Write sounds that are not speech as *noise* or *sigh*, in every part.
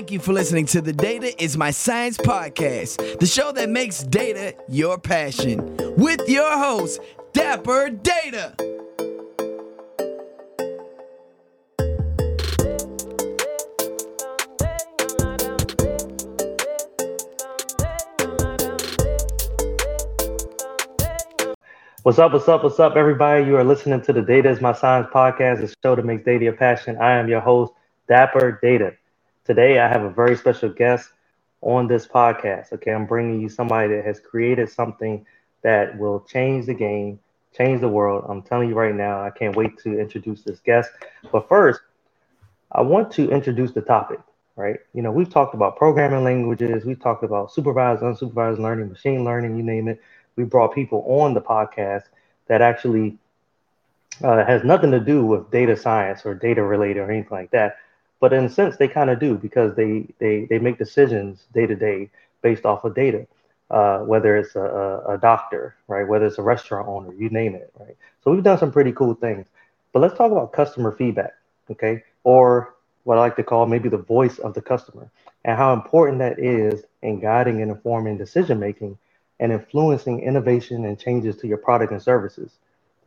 Thank you for listening to the Data is My Science podcast, the show that makes data your passion, with your host, Dapper Data. What's up? What's up? What's up, everybody? You are listening to the Data is My Science podcast, the show that makes data your passion. I am your host, Dapper Data. Today, I have a very special guest on this podcast. Okay, I'm bringing you somebody that has created something that will change the game, change the world. I'm telling you right now, I can't wait to introduce this guest. But first, I want to introduce the topic, right? You know, we've talked about programming languages, we've talked about supervised, unsupervised learning, machine learning, you name it we brought people on the podcast that actually uh, has nothing to do with data science or data related or anything like that. But in a sense, they kind of do because they, they, they make decisions day to day based off of data, uh, whether it's a, a, doctor, right? Whether it's a restaurant owner, you name it, right? So we've done some pretty cool things. But let's talk about customer feedback, okay? Or what I like to call maybe the voice of the customer and how important that is in guiding and informing decision making and influencing innovation and changes to your product and services.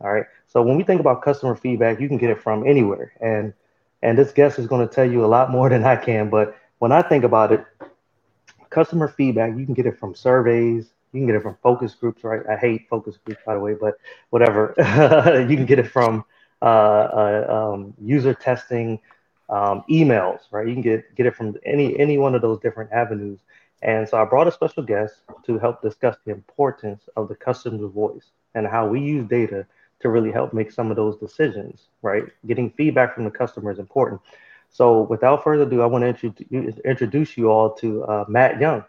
All right. So when we think about customer feedback, you can get it from anywhere. And and this guest is going to tell you a lot more *laughs* than I can. But when I think about it, customer feedback, you can get it from surveys, you can get it from focus groups, right? I hate focus groups, by the way, but whatever. *laughs* you can get it from uh, uh, um, user testing, um, emails, right? You can get get it from any any one of those different avenues. And so I brought a special guest to help discuss the importance of the customer's voice and how we use data to really help make some of those decisions, right? Getting feedback from the customer is important. So without further ado, I want to introduce you all to uh, Matt Young.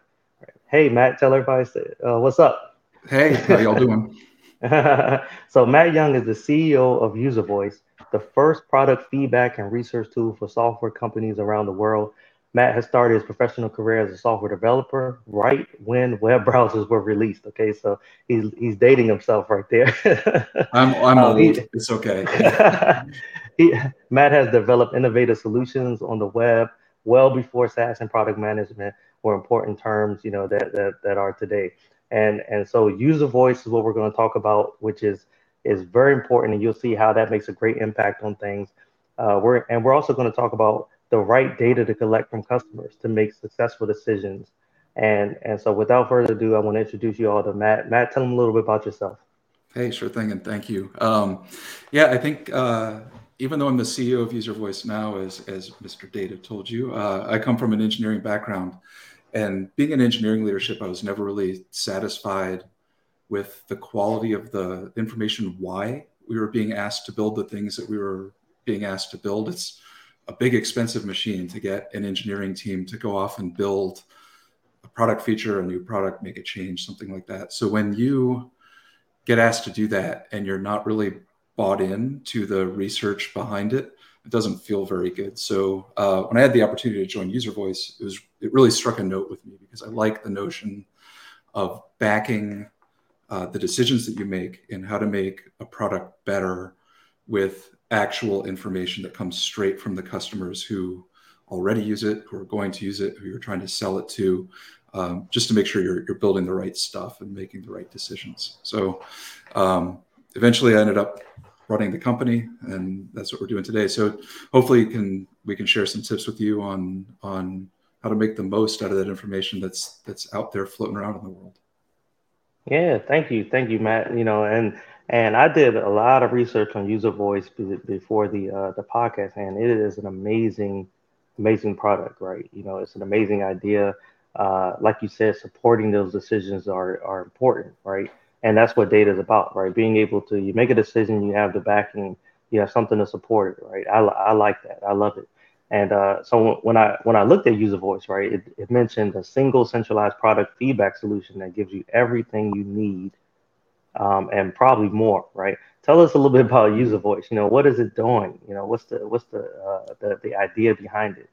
Hey, Matt, tell everybody uh, what's up. Hey, how y'all doing? *laughs* *laughs* so Matt Young is the CEO of User Voice, the first product feedback and research tool for software companies around the world Matt has started his professional career as a software developer right when web *laughs* browsers were released. Okay, so he's he's dating himself right there. *laughs* I'm I'm um, old. He, it's okay. *laughs* he, Matt has developed innovative solutions on the web well before SaaS and product management were important terms, you know, that that, that are today. And and so user voice is what we're going to talk about, which is is very important, and you'll see how that makes a great impact on things. Uh, we're and we're also going to talk about the right data to collect from customers to make successful decisions. And and so without further ado, I want to introduce you all to Matt. Matt, tell them a little bit about yourself. Hey, sure thing, and thank you. Um, yeah, I think uh, even though I'm the CEO of User Voice now, as as Mr. Data told you, uh, I come from an engineering background, and being in engineering leadership, I was never really satisfied with the quality of the information why we were being asked to build the things that we were being asked to build. It's a big expensive machine to get an engineering team to go off and build a product feature, a new product, make a change, something like that. So when you get asked to do that and you're not really bought in to the research behind it, it doesn't feel very good. So uh, when I had the opportunity to join User Voice, it was it really struck a note with me because I like the notion of backing uh, the decisions that you make and how to make a product better with actual information that comes straight from the customers who already use it, who are going to use it, who you're trying to sell it to, um, just to make sure you're, you're building the right stuff and making the right decisions. So um, eventually I ended up running the company and that's what we're doing today. So hopefully can, we can share some tips with you on, on how to make the most out of that information that's, that's out there floating around in the world. Yeah, thank you. Thank you, Matt. You know, and and I did a lot of research on user voice before the uh, the podcast, and it is an amazing, amazing product, right? You know, it's an amazing idea. Uh, like you said, supporting those decisions are are important, right? And that's what data is about, right? Being able to you make a decision, you have the backing, you have something to support it, right? I, I like that. I love it. And uh, so when I when I looked at user voice, right, it, it mentioned a single centralized product feedback solution that gives you everything you need um, and probably more, right? Tell us a little bit about user voice. You know, what is it doing? You know, what's the what's the uh, the, the idea behind it?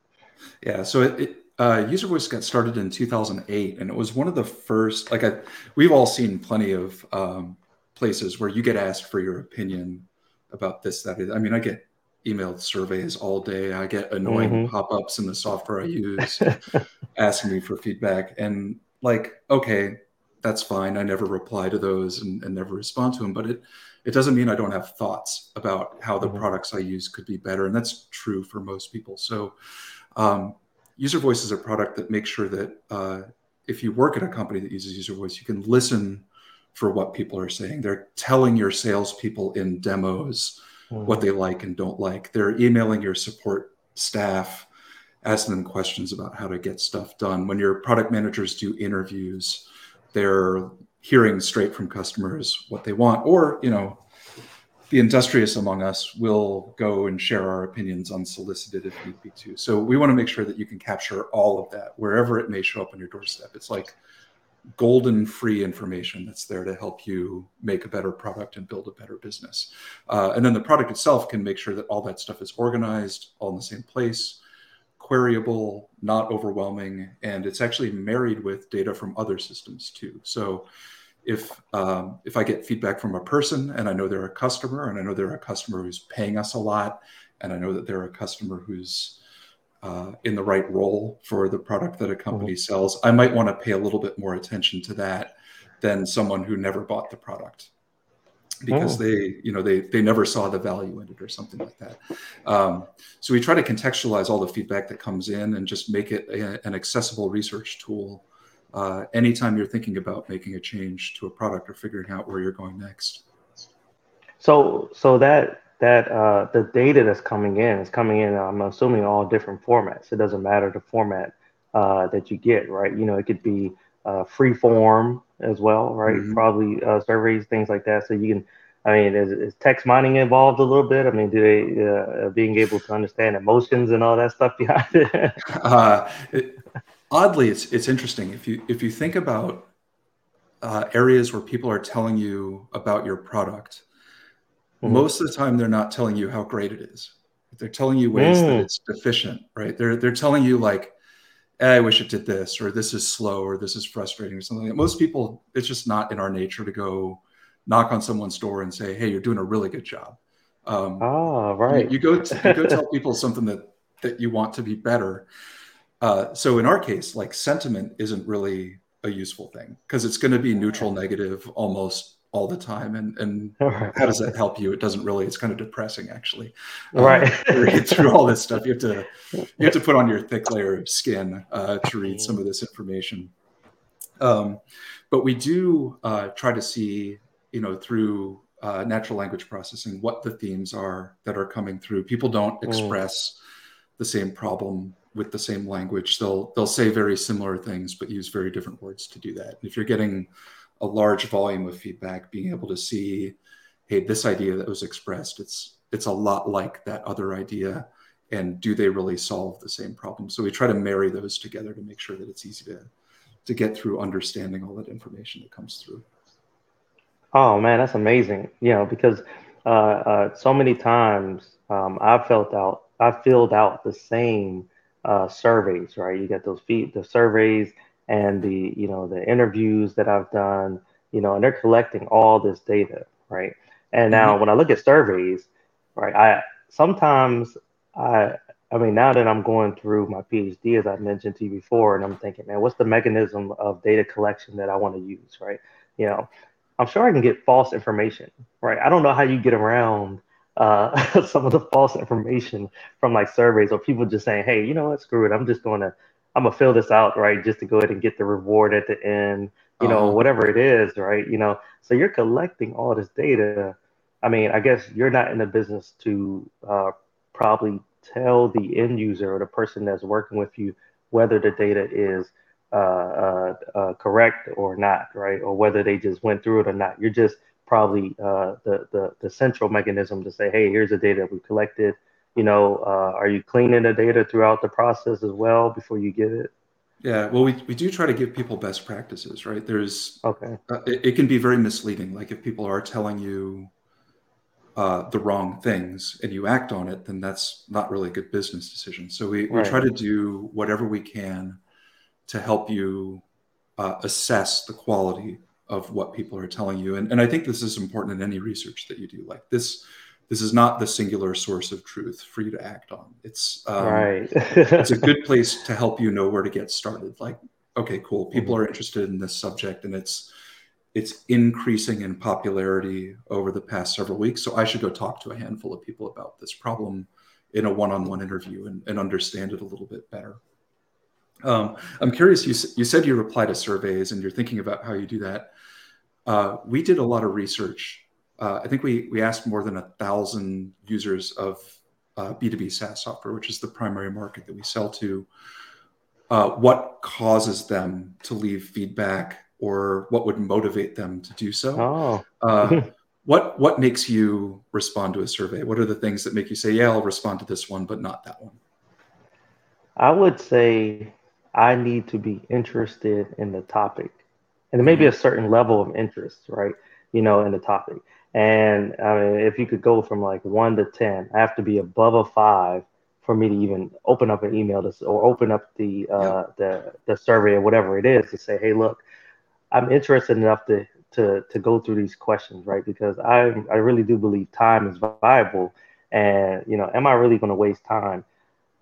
Yeah, so it, it uh, user voice got started in 2008, and it was one of the first. Like, I, we've all seen plenty of um, places where you get asked for your opinion about this, that. Is, I mean, I get emailed surveys all day. I get annoying mm-hmm. pop-ups in the software I use *laughs* asking me for feedback. And like, okay, that's fine. I never reply to those and, and, never respond to them, but it it doesn't mean I don't have thoughts about how the mm-hmm. products I use could be better. And that's true for most people. So um, user voice is a product that makes sure that uh, if you work at a company that uses user voice, you can listen for what people are saying. They're telling your salespeople in demos mm-hmm. what they like and don't like. They're emailing your support staff, asking them questions about how to get stuff done. When your product managers do interviews, they're hearing straight from customers what they want. Or, you know, the industrious among us will go and share our opinions unsolicited if need be too. So we want to make sure that you can capture all of that wherever it may show up on your doorstep. It's like golden free information that's there to help you make a better product and build a better business. Uh, and then the product itself can make sure that all that stuff is organized, all in the same place, queryable, not overwhelming, and it's actually married with data from other systems too. So if um, if I get feedback from a person and I know they're a customer and I know they're a customer who's paying us a lot and I know that they're a customer who's uh, in the right role for the product that a company mm-hmm. sells, I might want to pay a little bit more attention to that than someone who never bought the product because oh. they you know they they never saw the value in it or something like that um, so we try to contextualize all the feedback that comes in and just make it a, an accessible research tool uh, anytime you're thinking about making a change to a product or figuring out where you're going next so so that that uh, the data that's coming in is coming in, I'm assuming all different formats. It doesn't matter the format uh, that you get, right? You know, it could be uh, free form as well, right? Mm-hmm. Probably uh, surveys, things like that. So you can, I mean, is, is, text mining involved a little bit? I mean, do they uh, being able to understand emotions and all that stuff behind it? *laughs* Uh, it oddly, it's it's interesting if you if you think about areas where people are telling you about your product Mm-hmm. Most of the time, they're not telling you how great it is. They're telling you ways mm. that it's deficient, right? They're they're telling you like, I wish it did this, or this is slow, or this is frustrating, or something. Like Most people, it's just not in our nature to go knock on someone's door and say, "Hey, you're doing a really good job." Um, oh, right. You, you go to, you go tell people something that that you want to be better. Uh, so in our case, like sentiment isn't really a useful thing because it's going to be neutral, negative, almost all the time and and *laughs* right. how does that help you it doesn't really it's kind of depressing actually *laughs* right um, through all this stuff you have to you have to put on your thick layer of skin uh, to read some of this information um, but we do uh, try to see you know through uh, natural language processing what the themes are that are coming through people don't mm. express mm. the same problem with the same language they'll they'll say very similar things but use very different words to do that if you're getting a large volume of feedback, being able to see, hey, this idea that was expressed, it's it's a lot like that other idea, and do they really solve the same problem? So we try to marry those together to make sure that it's easy to to get through understanding all that information that comes through. Oh man, that's amazing. You know, because uh, uh, so many times um, I've felt out, I filled out the same uh, surveys, right? You get those feed, the surveys and the you know the interviews that I've done, you know, and they're collecting all this data, right? And now mm-hmm. when I look at surveys, right, I sometimes I I mean now that I'm going through my PhD as I mentioned to you before, and I'm thinking, man, what's the mechanism of data collection that I want to use, right? You know, I'm sure I can get false information, right? I don't know how you get around uh, *laughs* some of the false information from like surveys or people just saying, hey, you know what, screw it, I'm just going to I'm gonna fill this out, right, just to go ahead and get the reward at the end, you know, uh-huh. whatever it is, right? You know, so you're collecting all this data. I mean, I guess you're not in the business to uh, probably tell the end user or the person that's working with you whether the data is uh, uh, uh correct or not, right? Or whether they just went through it or not. You're just probably uh, the, the the central mechanism to say, hey, here's the data we collected you know, uh, are you cleaning the data throughout the process as well before you give it? Yeah, well, we, we do try to give people best practices, right? There's okay. Uh, it, it, can be very misleading. Like if people are telling you uh, the wrong things and you act on it, then that's not really a good business decision. So we, right. we try to do whatever we can to help you uh, assess the quality of what people are telling you. And, and I think this is important in any research that you do. Like this, this is not the singular source of truth for you to act on. It's um, right. it's a good *laughs* place to help you know where to get started. Like, okay, cool. People mm-hmm. are interested in this subject, and it's it's increasing in popularity over the past several weeks. So I should go talk to a handful of people about this problem in a one-on-one interview and, and understand it a little bit better. Um, I'm curious. You you said you reply to surveys, and you're thinking about how you do that. Uh, we did a lot of research uh, I think we we asked more than a thousand users of uh, B2B SaaS software, which is the primary market that we sell to, uh, what causes them to leave feedback or what would motivate them to do so. Oh. Uh, *laughs* what what makes you respond to a survey? What are the things that make you say, "Yeah, I'll respond to this one, but not that one"? I would say I need to be interested in the topic, and there may be a certain level of interest, right? You know, in the topic. And I mean, if you could go from like one to 10, I have to be above a five for me to even open up an email to, or open up the, uh, the, the survey or whatever it is to say, Hey, look, I'm interested enough to, to, to go through these questions, right? Because I, I really do believe time is viable and, you know, am I really going to waste time,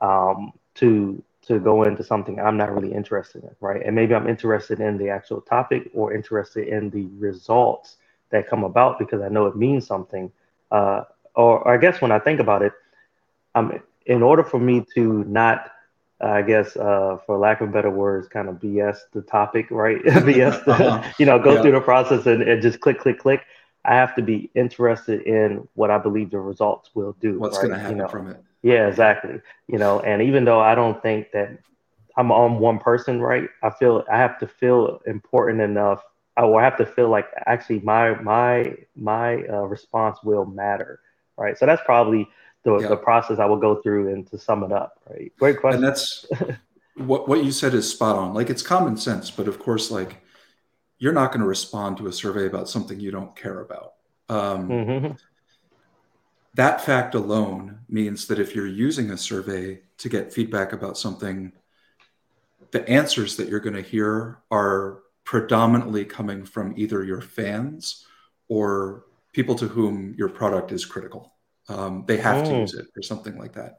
um, to, to go into something I'm not really interested in, right? And maybe I'm interested in the actual topic or interested in the results that come about because I know it means something. Uh, or, or, I guess when I think about it, um, in order for me to not, uh, I guess, uh, for lack of better words, kind of BS the topic, right? *laughs* *laughs* BS, the, uh-huh. you know, go yeah. through the process and, and, just click, click, click. I have to be interested in what I believe the results will do. What's right? going to happen you know? from it? Yeah, exactly. You know, and even though I don't think that I'm on one person, right? I feel I have to feel important enough I will have to feel like actually my my my uh, response will matter, right? So that's probably the, yeah. the process I will go through and to sum it up, right? Great question. And that's what what you said is spot on. Like it's common sense, but of course, like you're not going to respond to a survey about something you don't care about. Um, mm-hmm. That fact alone means that if you're using a survey to get feedback about something, the answers that you're going to hear are predominantly coming from either your fans or people to whom your product is critical. Um, they have oh. to use it or something like that.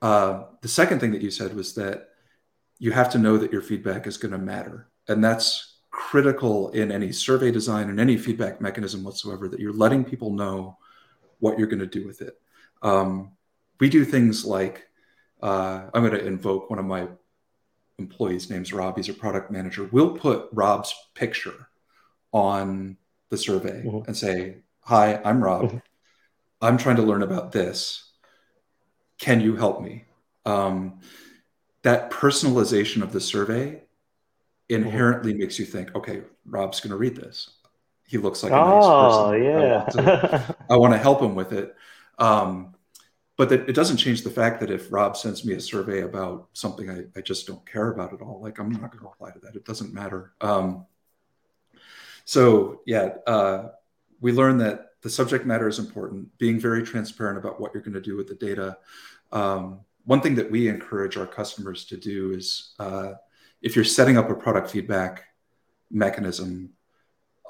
Uh, the second thing that you said was that you have to know that your feedback is going to matter. And that's critical in any survey design and any feedback mechanism whatsoever that you're letting people know what you're going to do with it. Um, we do things like uh, I'm going to invoke one of my employee's name's Rob. He's a product manager. We'll put Rob's picture on the survey mm-hmm. and say, Hi, I'm Rob. Mm-hmm. I'm trying to learn about this. Can you help me? Um, that personalization of the survey inherently mm-hmm. makes you think, okay, Rob's going to read this. He looks like a oh, nice person. yeah. I want to *laughs* help him with it. Um, but that it doesn't change the fact that if Rob sends me a survey about something I, I just don't care about at all, like I'm not going to reply to that. It doesn't matter. Um, so yeah, uh, we learned that the subject matter is important. Being very transparent about what you're going to do with the data. Um, one thing that we encourage our customers to do is uh, if you're setting up a product feedback mechanism,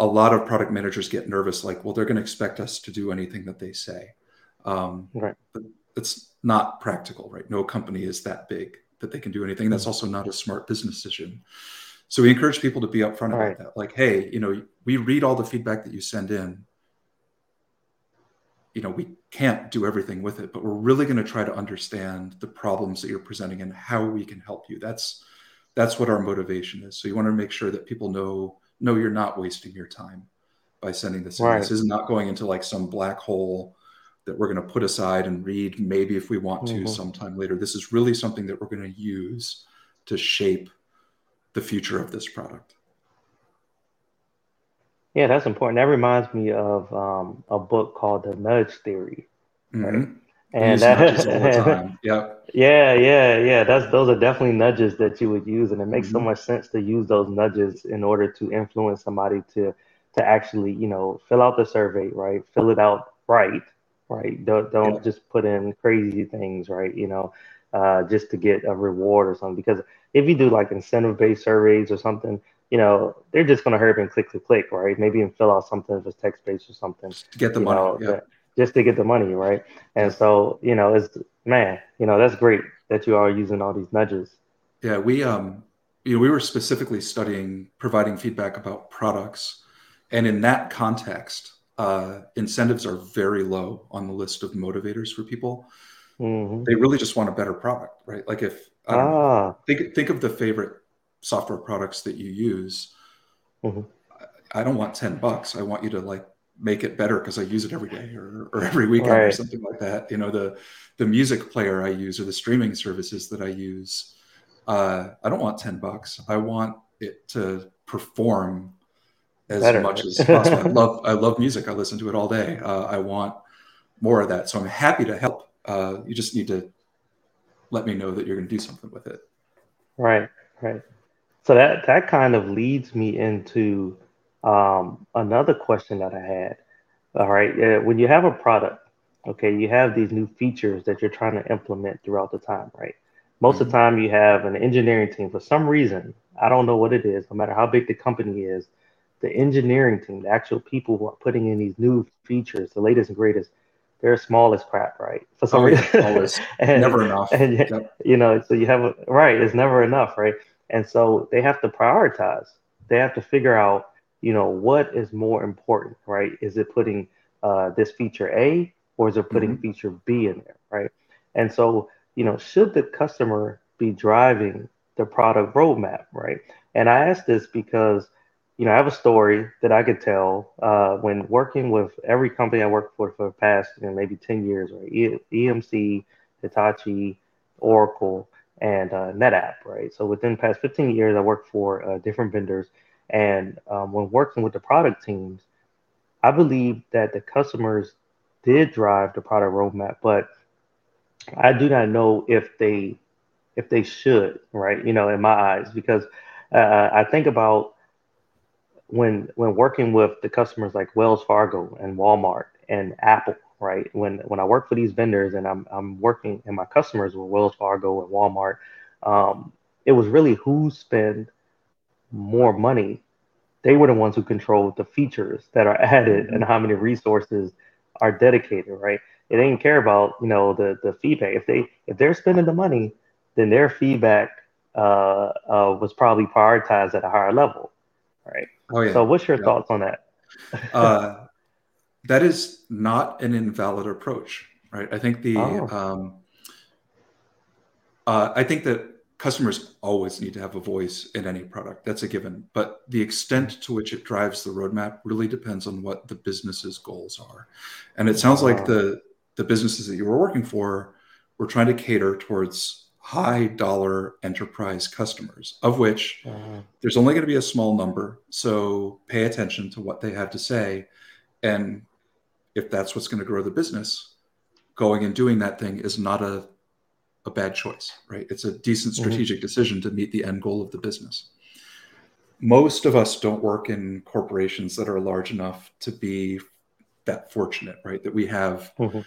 a lot of product managers get nervous, like, well, they're going to expect us to do anything that they say. Um, right. But it's not practical, right? No company is that big that they can do anything. That's mm-hmm. also not a smart business decision. So we encourage people to be upfront about right. that. Like, hey, you know, we read all the feedback that you send in. You know, we can't do everything with it, but we're really going to try to understand the problems that you're presenting and how we can help you. That's that's what our motivation is. So you want to make sure that people know no, you're not wasting your time by sending this. Right. This is not going into like some black hole that we're going to put aside and read maybe if we want to mm-hmm. sometime later. This is really something that we're going to use to shape the future of this product. Yeah, that's important. That reminds me of um, a book called The Nudge Theory. Right? Mm-hmm. And that, *laughs* yeah, yeah, yeah, yeah. That's those are definitely nudges that you would use, and it makes mm-hmm. so much sense to use those nudges in order to influence somebody to to actually, you know, fill out the survey, right? Fill it out right, right? Don't don't yeah. just put in crazy things, right? You know, uh, just to get a reward or something. Because if you do like incentive based surveys or something, you know, they're just gonna hurry up and click, click, click, right? Maybe even fill out something if it's text based or something. To get the money. Know, yeah. just to get the money, right? And so, you know, it's man, you know, that's great that you are using all these nudges. Yeah, we um, you know, we were specifically studying providing feedback about products, and in that context, uh, incentives are very low on the list of motivators for people. Mm-hmm. They really just want a better product, right? Like if I don't ah. know, think think of the favorite software products that you use. Mm-hmm. I don't want ten bucks. I want you to like make it better because I use it every day or, or every weekend right. or something like that. You know, the the music player I use or the streaming services that I use. Uh, I don't want 10 bucks. I want it to perform as better. much as possible. I love I love music. I listen to it all day. Uh, I want more of that. So I'm happy to help. Uh, you just need to let me know that you're going to do something with it. Right, right. So that that kind of leads me into um, another question that I had. All right, uh, when you have a product, okay, you have these new features that you're trying to implement throughout the time, right? Most mm-hmm. of the mm-hmm. time, you have an engineering team for some reason. I don't know what it is. No matter how big the company is, the engineering team, the actual people who are putting in these new features, the latest and greatest, they're small as crap, right? *laughs* For some oh, reason, always *laughs* and, never enough. And yep. you know, so you have a, right. It's never enough, right? And so they have to prioritize. They have to figure out you know, what is more important, right? Is it putting uh, this feature A or is it putting mm-hmm. feature B in there, right? And so, you know, should the customer be driving the product roadmap, right? And I ask this because, you know, I have a story that I could tell uh, when working with every company I worked for for the past, you know, maybe 10 years, right? E- EMC, Hitachi, Oracle, and uh, NetApp, right? So within the past 15 years, I worked for uh, different vendors and um, when working with the product teams, I believe that the customers did drive the product roadmap, but I do not know if they if they should, right? You know, in my eyes, because uh, I think about when when working with the customers like Wells Fargo and Walmart and Apple, right? When when I work for these vendors and I'm I'm working and my customers were Wells Fargo and Walmart, um, it was really who spent more money, they were the ones who controlled the features that are *laughs* added mm-hmm. and how many resources are dedicated, right? They didn't care about, you know, the the feedback. If they if they're spending the money, then their feedback uh, uh, was probably prioritized at a higher level, right? Oh, yeah. So, what's your yeah. thoughts on that? uh, *laughs* that is not an invalid approach, right? I think the oh. um, uh, I think that customers always need to have a voice in any product. That's a given. But the extent to which it drives the roadmap really depends on what the business's goals are. And it sounds like the the businesses that you were working for were trying to cater towards high dollar enterprise customers, of which uh-huh. there's only going to be a small number. So pay attention to what they have to say. And if that's what's going to grow the business, going and doing that thing is not a a bad choice, right? It's a decent mm-hmm. strategic mm-hmm. decision to meet the end goal of the business. Most of us don't work in corporations that are large enough to be that fortunate, right? That we have mm-hmm.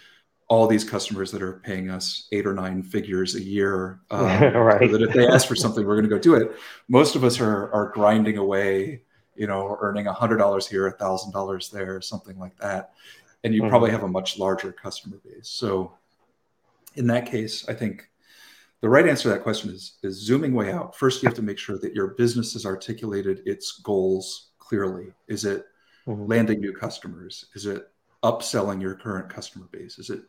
All these customers that are paying us eight or nine figures a year. *laughs* Um, right. So that if they ask for something, we're going to go do it. Most of us are, are grinding away, you know, earning a hundred dollars here, a thousand dollars there, something like that. And you mm-hmm. probably have a much larger customer base. So in that case, I think the right answer to that question is, is zooming way out. First, you have to make sure that your business has articulated its goals clearly. Is it mm-hmm. landing new customers? Is it upselling your current customer base? Is it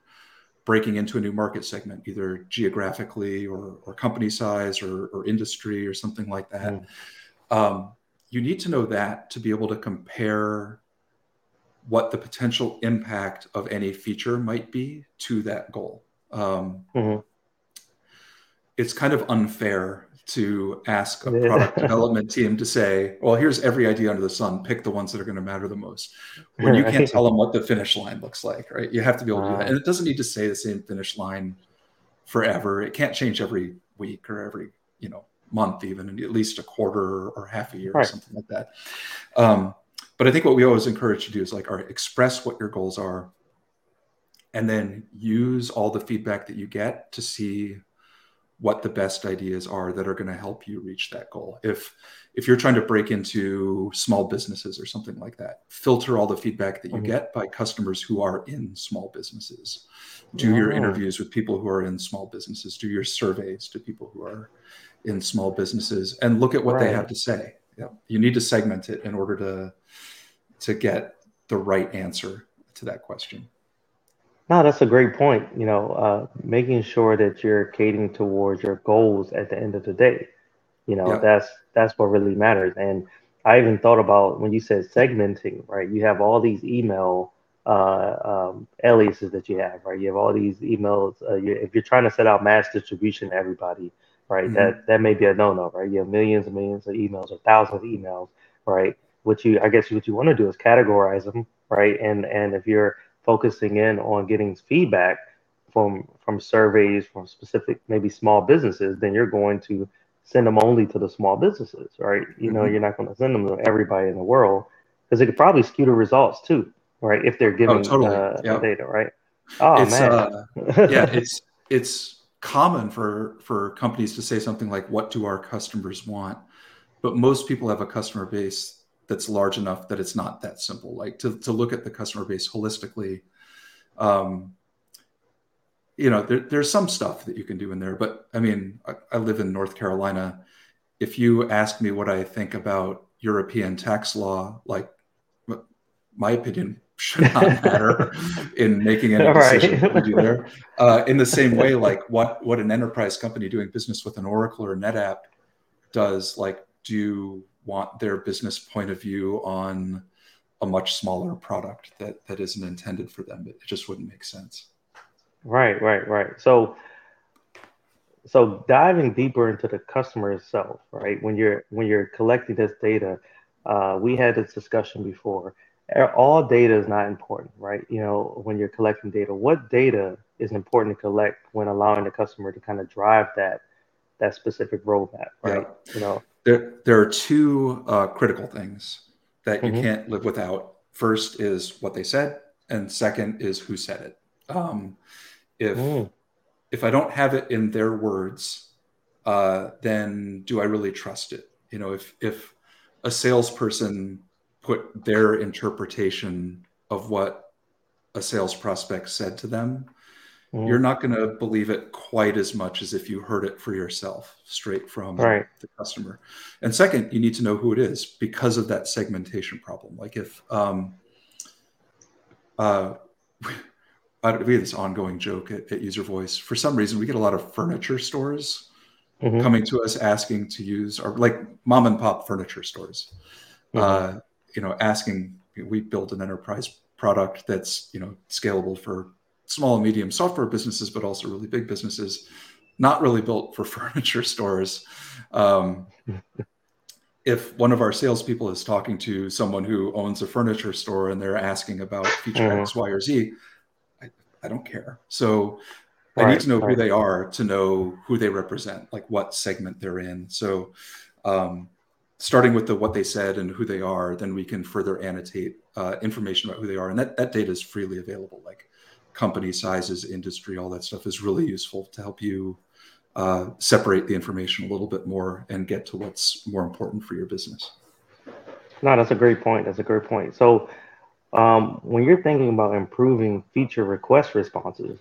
breaking into a new market segment, either geographically or, or company size or, or industry or something like that? Mm-hmm. Um, you need to know that to be able to compare what the potential impact of any feature might be to that goal. Um, mm-hmm. It's kind of unfair to ask a product development team to say, well, here's every idea under the sun, pick the ones that are going to matter the most. When you can't tell *laughs* them what the finish line looks like, right? You have to be able to do that. And it doesn't need to say the same finish line forever. It can't change every week or every, you know, month, even at least a quarter or half a year right. or something like that. Um, but I think what we always encourage to do is like, all right, express what your goals are, and then use all the feedback that you get to see what the best ideas are that are going to help you reach that goal. If if you're trying to break into small businesses or something like that, filter all the feedback that you mm-hmm. get by customers who are in small businesses. Do your interviews with people who are in small businesses. Do your surveys to people who are in small businesses, and look at what right. they have to say. Yeah, you need to segment it in order to to get the right answer to that question. No, that's a great point. You know, uh, making sure that you're catering towards your goals at the end of the day. You know, yeah. that's that's what really matters. And I even thought about when you said segmenting, right? You have all these email uh, um, aliases that you have, right? You have all these emails. Uh, you, if you're trying to set out mass distribution to everybody, right? Mm-hmm. That that may be a no-no, right? You have millions and millions of emails or thousands of emails, right? What you, I guess, what you want to do is categorize them, right? And and if you're focusing in on getting feedback from from surveys from specific maybe small businesses, then you're going to send them only to the small businesses, right? You know, mm-hmm. you're not going to send them to everybody in the world because it could probably skew the results too, right? If they're giving oh, totally. uh, yep. data, right? Oh it's, man, uh, yeah, *laughs* it's it's common for for companies to say something like, "What do our customers want?" But most people have a customer base that's large enough that it's not that simple. Like to, to look at the customer base holistically, um, you know, there, there's some stuff that you can do in there, but I mean, I, I live in North Carolina. If you ask me what I think about European tax law, like my opinion should not *laughs* matter in making any decision right. do there. Uh, in the same way, like what what an enterprise company doing business with an Oracle or NetApp does, like do want their business point of view on a much smaller product that that isn't intended for them. It just wouldn't make sense. Right, right, right. So so diving deeper into the customer itself, right? When you're when you're collecting this data, uh, we had this discussion before. All data is not important, right? You know, when you're collecting data, what data is important to collect when allowing the customer to kind of drive that that specific roadmap, right? Yeah. You know, there, there are two uh, critical things that you mm-hmm. can't live without. First is what they said, and second is who said it. Um, if mm. if I don't have it in their words, uh, then do I really trust it? You know, if if a salesperson put their interpretation of what a sales prospect said to them mm. you're not going to believe it quite as much as if you heard it for yourself straight from right. the customer. And second, you need to know who it is because of that segmentation problem. Like if um, uh, *laughs* I don't, we have this ongoing joke at, at, User Voice. For some reason, we get a lot of furniture stores mm-hmm. coming to us asking to use our like mom and pop furniture stores. Mm-hmm. Uh, you know, asking we build an enterprise product that's you know scalable for small and medium software businesses, but also really big businesses, not really built for *laughs* furniture stores. Um, if one of our salespeople is talking to someone who owns a furniture store and they're asking about feature mm-hmm. X, Y, or Z, I, I don't care. So right, I need to know right. who they are to know who they represent, like what segment they're in. So um, starting with the what they said and who they are, then we can further annotate uh, information about who they are, and that that data is freely available. Like company sizes, industry, all that stuff is really useful to help you uh, separate the information a little bit more and get to what's more important for your business. No, that's a great point. That's a great point. So, um, when you're thinking about improving feature request responses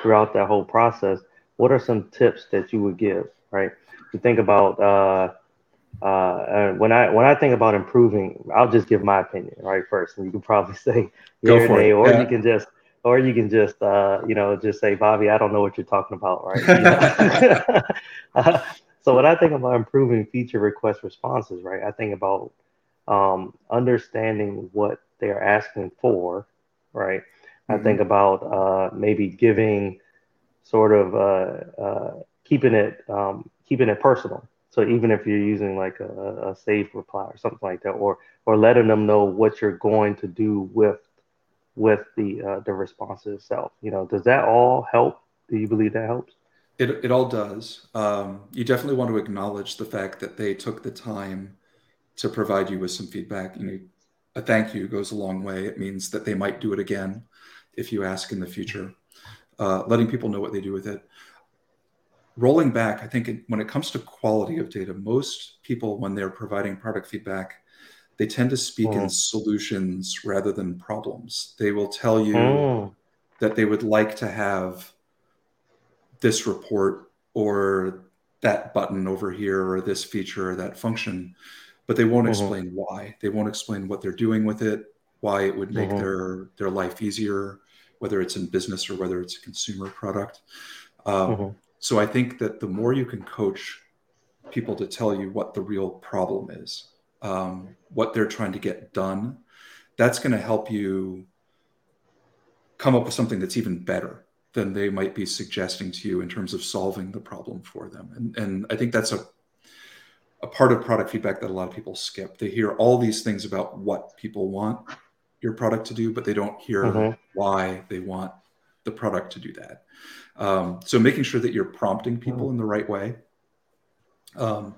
throughout that whole process, what are some tips that you would give? Right, you think about uh, uh, when I when I think about improving, I'll just give my opinion right first, and you can probably *laughs* say yeah or yeah. you can just or you can just uh, you know just say bobby i don't know what you're talking about right? Uh, *laughs* *laughs* so when i think about improving feature request responses right i think about um, understanding what they're asking for right? Mm-hmm. i think about uh, maybe giving sort of uh, uh, keeping it um, keeping it personal. So even if you're using like a, a safe reply or something like that or or letting them know what you're going to do with with the uh, the response itself. You know, does that all help? Do you believe that helps? It, it all does. Um, you definitely want to acknowledge the fact that they took the time to provide you with some feedback. You know, a thank you goes a long way. It means that they might do it again if you ask in the future. Uh, letting people know what they do with it. rolling back, I think when it comes to quality of data, most people, when they're providing product feedback, they tend to speak in solutions rather than problems. They will tell you mm. that they would like to have this report or that button over here or this feature or that function, but they won't mm-hmm. explain why. They won't explain what they're doing with it, why it would make mm-hmm. their their life easier, whether it's in business or whether it's a consumer product. Um, mm-hmm. So I think that the more you can coach people to tell you what the real problem is, um, what they're trying to get done, that's going to help you come up with something that's even better than they might be suggesting to you in terms of solving the problem for them. And, and I think that's a a part of product feedback that a lot of people skip. They hear all these things about what people want your product to do, but they don't hear mm-hmm. why they want the product to do that. Um, so making sure that you're prompting people mm-hmm. in the right way. Um,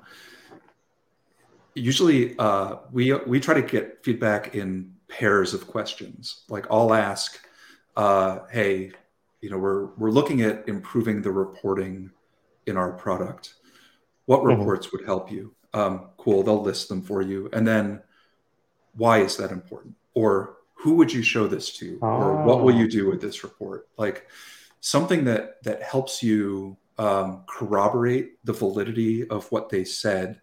usually uh, we we try to get feedback in pairs of questions. Like I'll ask, uh, "Hey, you know, we're we're looking at improving the reporting in our product. What mm-hmm. reports would help you?" Um, cool, they'll list them for you, and then why is that important? Or who would you show this to? Oh. Or what will you do with this report? Like something that that helps you um, corroborate the validity of what they said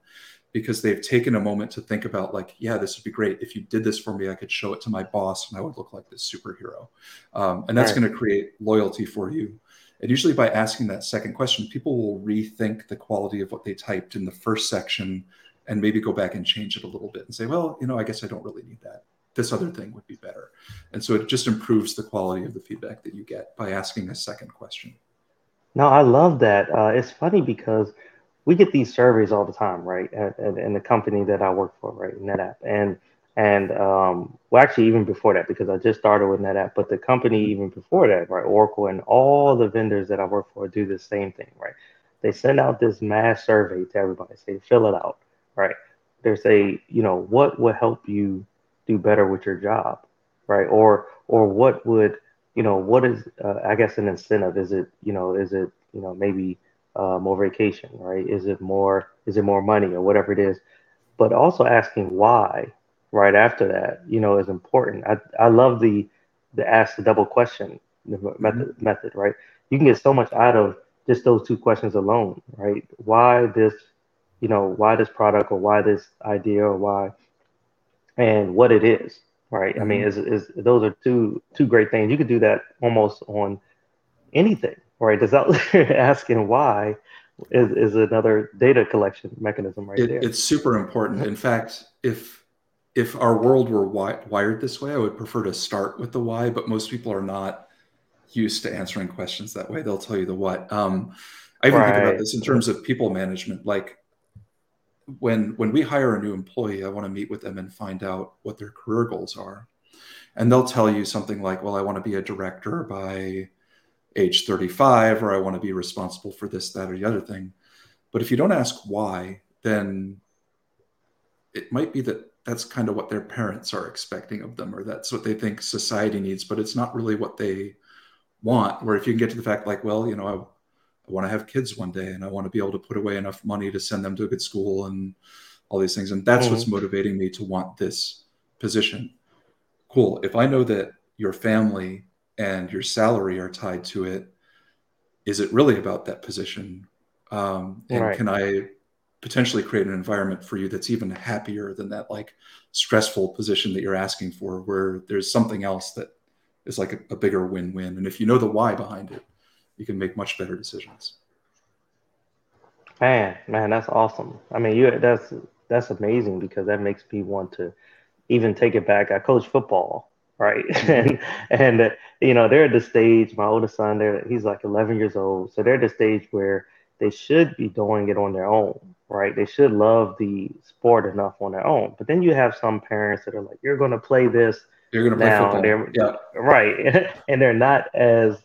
because they've taken a moment to think about like yeah this would be great. If you did this for me i could show it to my boss and i would look like this superhero. Um, and that's right. going to create loyalty for you. And usually by asking that second question people will rethink the quality of what they typed in the first section and maybe go back and change it a little bit and say well you know i guess i don't really need that. This other thing would be better. And so it just improves the quality of the feedback that you get by asking a second question. No i love that. Uh, it's funny because we get these surveys all the time, right? At, at, in the company that I work for, right, NetApp, and and um, well, actually, even before that, because I just started with NetApp, but the company even before that, right, Oracle and all the vendors that I work for do the same thing, right? They send out this mass survey to everybody, say fill it out, right? They say, you know, what would help you do better with your job, right? Or or what would you know what is uh, I guess an incentive? Is it you know is it you know maybe uh, more vacation, right? Is it more is it more money or whatever it is? But also asking why right after that, you know, is important. I, I love the the ask the double question method mm-hmm. method, right? You can get so much out of just those two questions alone, right? Why this, you know, why this product or why this idea or why and what it is, right? Mm-hmm. I mean, mm-hmm. is, is those are two two great things. You could do that almost on anything, right? Does that *laughs* asking why is, is another data collection mechanism right it, there. It's super important. In fact, if if our world were wi- wired this way, I would prefer to start with the why, but most people are not used to answering questions that way. They'll tell you the what. Um, I even right. think about this in terms of people management. Like when when we hire a new employee, I want to meet with them and find out what their career goals are. And they'll tell you something like, "Well, I want to be a director by age 35 or I want to be responsible for this, that, or the other thing. But if you don't ask why, then it might be that that's kind of what their parents are expecting of them, or that's what they think society needs, but it's not really what they want. Where if you can get to the fact, like, well, you know, I, I want to have kids one day and I want to be able to put away enough money to send them to a good school and all these things. And that's mm-hmm. what's motivating me to want this position. Cool. If I know that your family and your salary are tied to it is it really about that position? Um, and right. can i potentially create an environment for you that's even happier than that like stressful position that you're asking for where there's something else that is like a, a bigger win-win? And if you know the why behind it you can make much better decisions. Man man that's awesome. I mean you that's that's amazing because that makes me want to even take it back. I coach football right? *laughs* and and uh, you know they're at the stage. My oldest son, there he's like 11 years old, so they're at the stage where they should be doing it on their own, right? They should love the sport enough on their own. But then you have some parents that are like, "You're going to play this." You're going to play football. yeah. Right, *laughs* and they're not as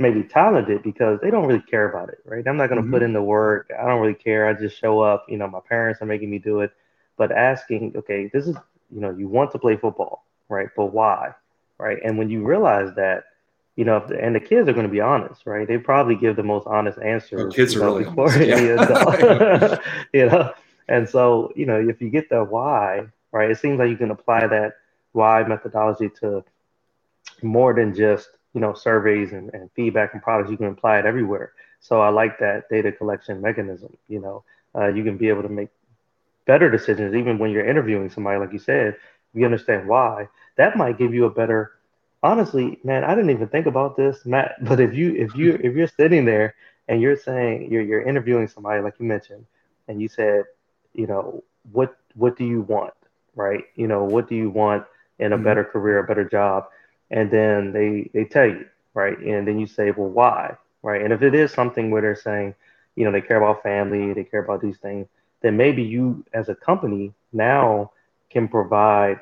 maybe talented because they don't really care about it, right? I'm not going to mm-hmm. put in the work. I don't really care. I just show up. You know, my parents are making me do it. But asking, okay, this is, you know, you want to play football, right? But why? Right? And when you realize that, you know, and the kids are going to be honest, right? They probably give the most honest answers. Oh, kids are know, really before honest, yeah. adult. *laughs* *laughs* you know, and so you know, if you get the why, right, it seems like you can apply that why methodology to more than just you know surveys and, and feedback and products. You can apply it everywhere. So I like that data collection mechanism. You know, uh, you can be able to make better decisions even when you're interviewing somebody, like you said. You understand why, that might give you a better honestly, man, I didn't even think about this, Matt. *laughs* But if you if you if you're sitting there and you're saying you're you're interviewing somebody like you mentioned, and you said, you know, what what do you want, right? You know, what do you want in a Mhm. better career, a better job? And then they they tell you, right? And then you say, well, why, right? And if it is something where they're saying, you know, they care about family, they care about these things, then maybe you as a company now can provide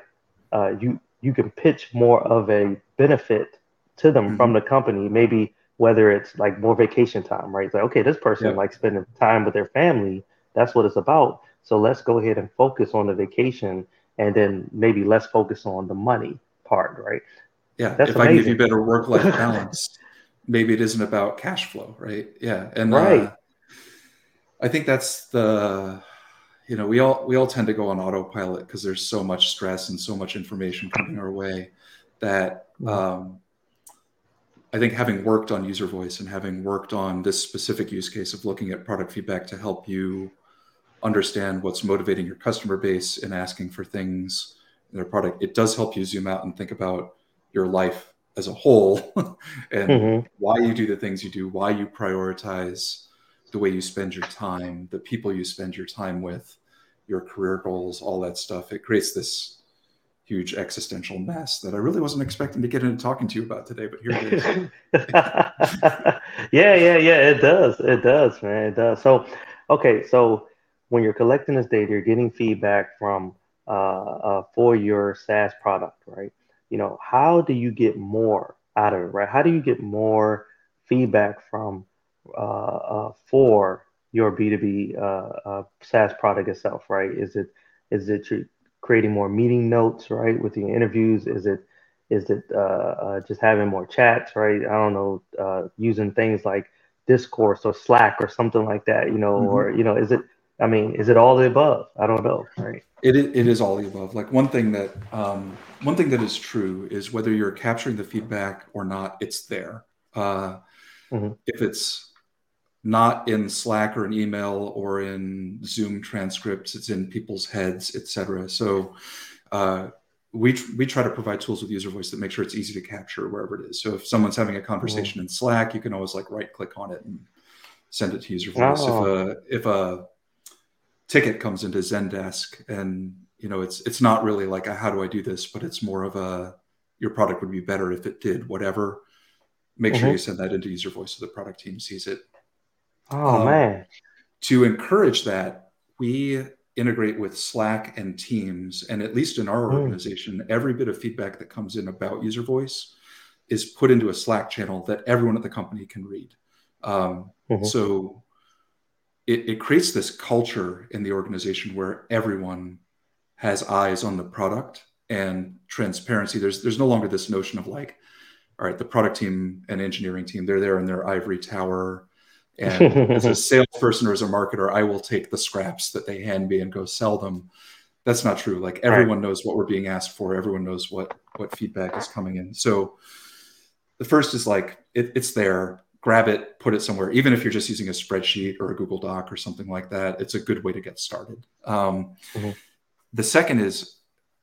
uh, you you can pitch more of a benefit to them from the company. Maybe whether it's like more vacation time, right? It's like okay, this person Yeah. likes spending time with their family. That's what it's about. So let's go ahead and focus on the vacation, and then maybe less focus on the money part, right? Yeah, That's if I can give you better work-life *laughs* balance, maybe it isn't about cash flow, right? Yeah, and Right. uh, I think that's the, you know, we all we all tend to go on autopilot because there's so much stress and so much information coming our way that Mhm. um, I think having worked on UserVoice and having worked on this specific use case of looking at product feedback to help you understand what's motivating your customer base and asking for things in their product, it does help you zoom out and think about your life as a whole *laughs* and Mhm. why you do the things you do, why you prioritize the way you spend your time, the people you spend your time with, your career goals, all that stuff. It creates this huge existential mess that I really wasn't expecting to get into talking to you about today, but here it is. *laughs* yeah, yeah, yeah. It does. It does, man. It does. So, okay. So when you're collecting this data, you're getting feedback from uh, uh, for your SaaS product, right? You know, how do you get more out of it, right? How do you get more feedback from uh, uh, for your B2B uh, uh, SaaS product itself, right? Is it is it you're creating more meeting notes, right, with your interviews? Is it is it uh, uh, just having more chats, right? I don't know, uh, using things like Discourse or Slack or something like that, you know, or you know, is it? I mean, is it all the above? I don't know, right? It is, it is all the above. Like one thing that um, one thing that is true is whether you're capturing the feedback or not, it's there. Uh, Mhm. If it's not in Slack or an email or in Zoom transcripts, it's in people's heads, etc. So uh, we tr- we try to provide tools with UserVoice that make sure it's easy to capture wherever it is. So if someone's having a conversation in Slack, you can always like right click on it and send it to UserVoice. Oh. If a if a ticket comes into Zendesk and you know it's it's not really like a, how do I do this, but it's more of a your product would be better if it did whatever. Make sure Mhm. you send that into UserVoice so the product team sees it. Oh Um, man. To encourage that, we integrate with Slack and Teams, and at least in our Mm. organization, every bit of feedback that comes in about UserVoice is put into a Slack channel that everyone at the company can read. Um, Mhm. So it, it creates this culture in the organization where everyone has eyes on the product and transparency. There's there's no longer this notion of like, all right, the product team and engineering team, they're there in their ivory tower. And *laughs* as a salesperson or as a marketer, I will take the scraps that they hand me and go sell them. That's not true. Like everyone knows what we're being asked for. Everyone knows what what feedback is coming in. So the first is like it, it's there. Grab it, put it somewhere. Even if you're just using a spreadsheet or a Google Doc or something like that, it's a good way to get started. Um, Mhm. The second is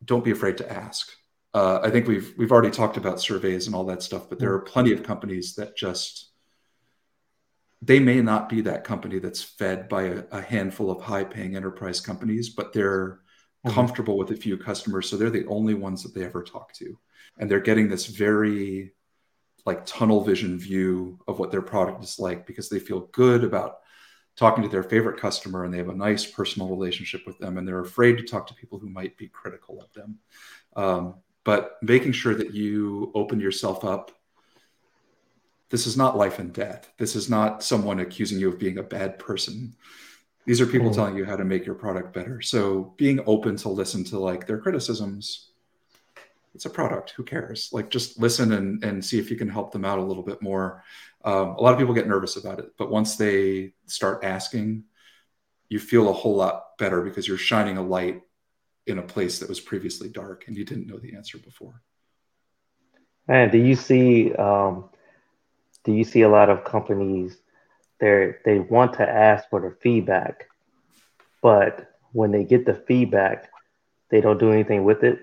don't be afraid to ask. Uh, I think we've we've already talked about surveys and all that stuff, but there are plenty of companies that just they may not be that company that's fed by a, a handful of high-paying enterprise companies, but they're Mhm. comfortable with a few customers, so they're the only ones that they ever talk to, and they're getting this very like tunnel vision view of what their product is like because they feel good about talking to their favorite customer and they have a nice personal relationship with them and they're afraid to talk to people who might be critical of them um, but making sure that you open yourself up this is not life and death this is not someone accusing you of being a bad person these are people telling you how to make your product better so being open to listen to like their criticisms it's a product. Who cares? Like just listen and and see if you can help them out a little bit more. Um, a lot of people get nervous about it, but once they start asking, you feel a whole lot better because you're shining a light in a place that was previously dark and you didn't know the answer before. And do you see um, do you see a lot of companies they they want to ask for the feedback, but when they get the feedback, they don't do anything with it?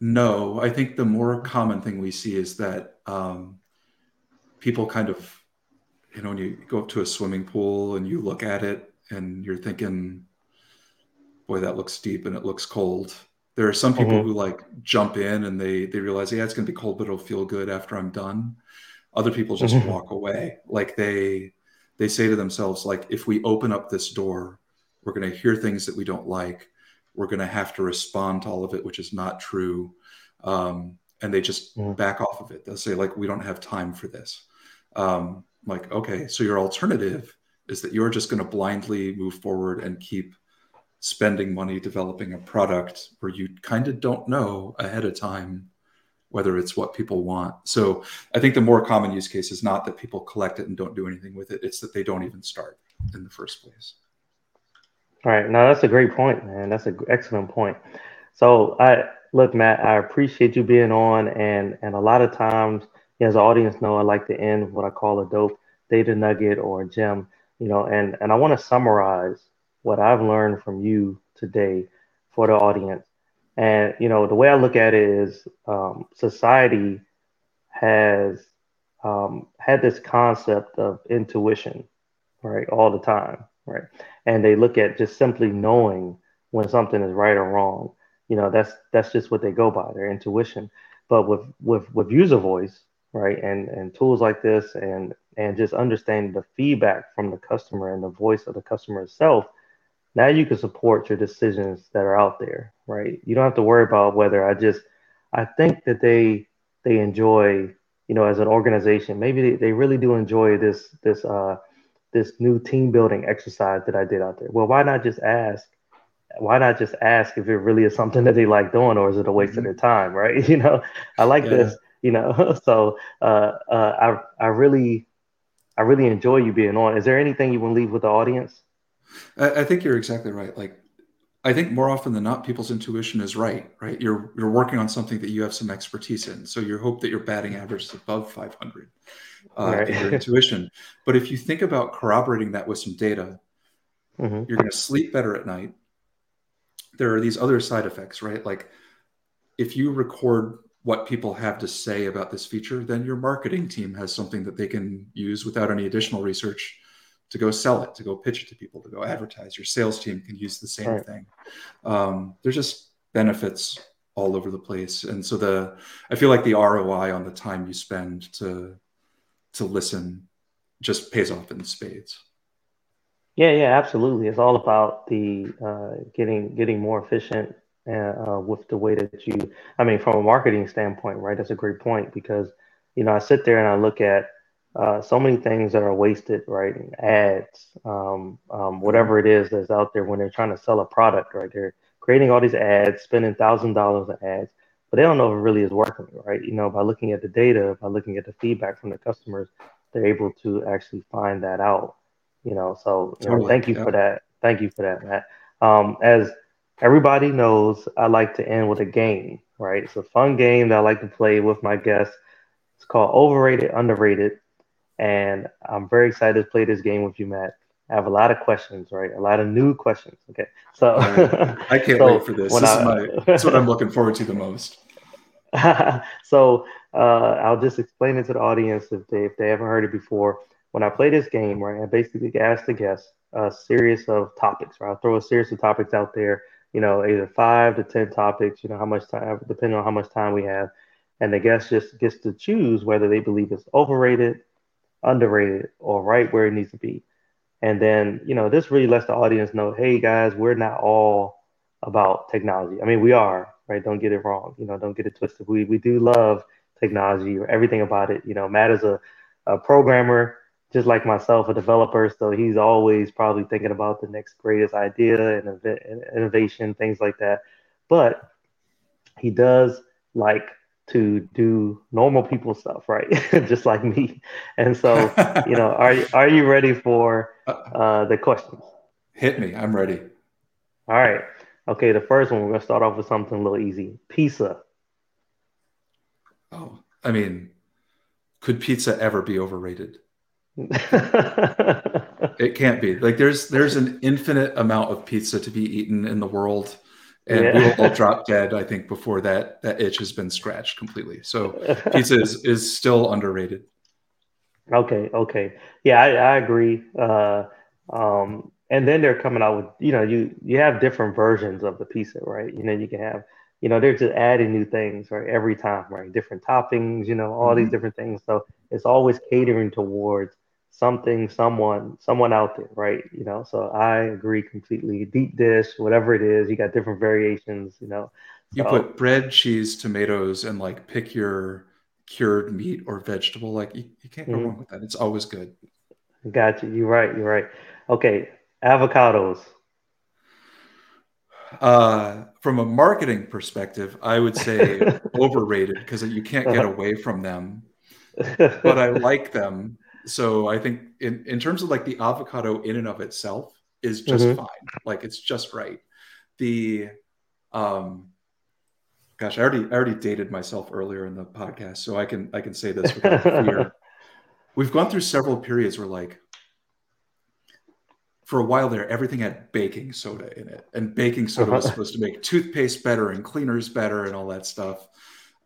No, I think the more common thing we see is that um, people kind of, you know, when you go up to a swimming pool and you look at it and you're thinking, boy, that looks deep and it looks cold. There are some people mm-hmm. who like jump in and they they realize, yeah, it's gonna be cold, but it'll feel good after I'm done. Other people just mm-hmm. walk away. Like they they say to themselves, like, if we open up this door, we're gonna hear things that we don't like we're going to have to respond to all of it, which is not true. Um, and they just mm. back off of it. They'll say, like, we don't have time for this. Um, like, okay, so your alternative is that you're just going to blindly move forward and keep spending money developing a product where you kind of don't know ahead of time whether it's what people want. So I think the more common use case is not that people collect it and don't do anything with it, it's that they don't even start in the first place. All right. No, that's a great point, man. That's an excellent point. So I look, Matt, I appreciate you being on and and a lot of times, as the audience know, I like to end what I call a dope data nugget or a gem, you know, and and I want to summarize what I've learned from you today for the audience. And you know, the way I look at it is um, society has um, had this concept of intuition, right, all the time right? And they look at just simply knowing when something is right or wrong. You know, that's that's just what they go by, their intuition. But with with with UserVoice, right, and and tools like this, and and just understanding the feedback from the customer and the voice of the customer itself, now you can support your decisions that are out there, right? You don't have to worry about whether I just. I think that they they enjoy, you know, as an organization, maybe they, they really do enjoy this this uh, this new team building exercise that I did out there. Well, why not just ask? Why not just ask if it really is something that they like doing, or is it a waste mm-hmm. of their time? *laughs* Right? You know, I like yeah. this. You know, *laughs* so uh, uh, I I really I really enjoy you being on. Is there anything you want to leave with the audience? I, I think you're exactly right. Like I think more often than not, people's intuition is right. Right? You're you're working on something that you have some expertise in, so you hope that your batting average is above 500 uh, right. in your intuition. But if you think about corroborating that with some data, mm-hmm. you're going to sleep better at night. There are these other side effects, right? Like if you record what people have to say about this feature, then your marketing team has something that they can use without any additional research to go sell it, to go pitch it to people, to go advertise. Your sales team can use the same right. thing. Um, there's just benefits all over the place, and so the I feel like the ROI on the time you spend to to listen just pays off in spades. Yeah, yeah, absolutely. It's all about the uh, getting getting more efficient uh, with the way that you. I mean, from a marketing standpoint, right? That's a great point because you know I sit there and I look at uh, so many things that are wasted, right? Ads, um, um, whatever it is that's out there when they're trying to sell a product, right? They're creating all these ads, spending thousand dollars on ads, but they don't know if it really is working, right? You know, by looking at the data, by looking at the feedback from the customers, they're able to actually find that out. You know, so you know, thank you yeah. for that. Thank you for that, Matt. Um, as everybody knows, I like to end with a game, right? It's a fun game that I like to play with my guests. It's called Overrated, Underrated. And I'm very excited to play this game with you, Matt. I have a lot of questions, right? A lot of new questions. Okay, so I can't so wait *laughs* for this. This I, is my that's what I'm looking forward to the most. *laughs* so uh, I'll just explain it to the audience if they if they haven't heard it before. When I play this game, right, I basically ask the guests a series of topics. Right, I'll throw a series of topics out there. You know, either five to ten topics. You know, how much time, depending on how much time we have, and the guest just gets to choose whether they believe it's overrated, underrated, or right where it needs to be. And then, you know, this really lets the audience know, hey guys, we're not all about technology. I mean, we are, right? Don't get it wrong. You know, don't get it twisted. We we do love technology or everything about it. You know, Matt is a, a programmer, just like myself, a developer. So he's always probably thinking about the next greatest idea and innovation, things like that. But he does like to do normal people stuff, right? *laughs* Just like me. And so, you know, are are you ready for uh, uh, the questions? Hit me. I'm ready. All right. Okay. The first one, we're gonna start off with something a little easy. Pizza. Oh, I mean, could pizza ever be overrated? *laughs* it can't be. Like there's there's an infinite amount of pizza to be eaten in the world and yeah. we will all *laughs* drop dead i think before that that itch has been scratched completely. So pizza is, is still underrated. Okay okay. Yeah i, I agree. Uh, um, and then they're coming out with you know you you have different versions of the pizza right? You know you can have you know they're just adding new things right every time right? Different toppings you know all mm-hmm. these different things. So it's always catering towards something, someone, someone out there, right? You know, so I agree completely. Deep dish, whatever it is, you got different variations, you know. You put bread, cheese, tomatoes, and like pick your cured meat or vegetable. Like you, you can't go mm-hmm. wrong with that. It's always good. Got you. You're right. You're right. Okay. Avocados. Uh, from a marketing perspective, I would say *laughs* overrated because you can't get uh-huh. away from them. *laughs* but I like them so I think in, in terms of like the avocado in and of itself is just mm-hmm. fine. Like it's just right. The um gosh, I already I already dated myself earlier in the podcast, so I can I can say this without fear. *laughs* We've gone through several periods where like for a while there, everything had baking soda in it, and baking soda was uh-huh. supposed to make toothpaste better and cleaners better and all that stuff.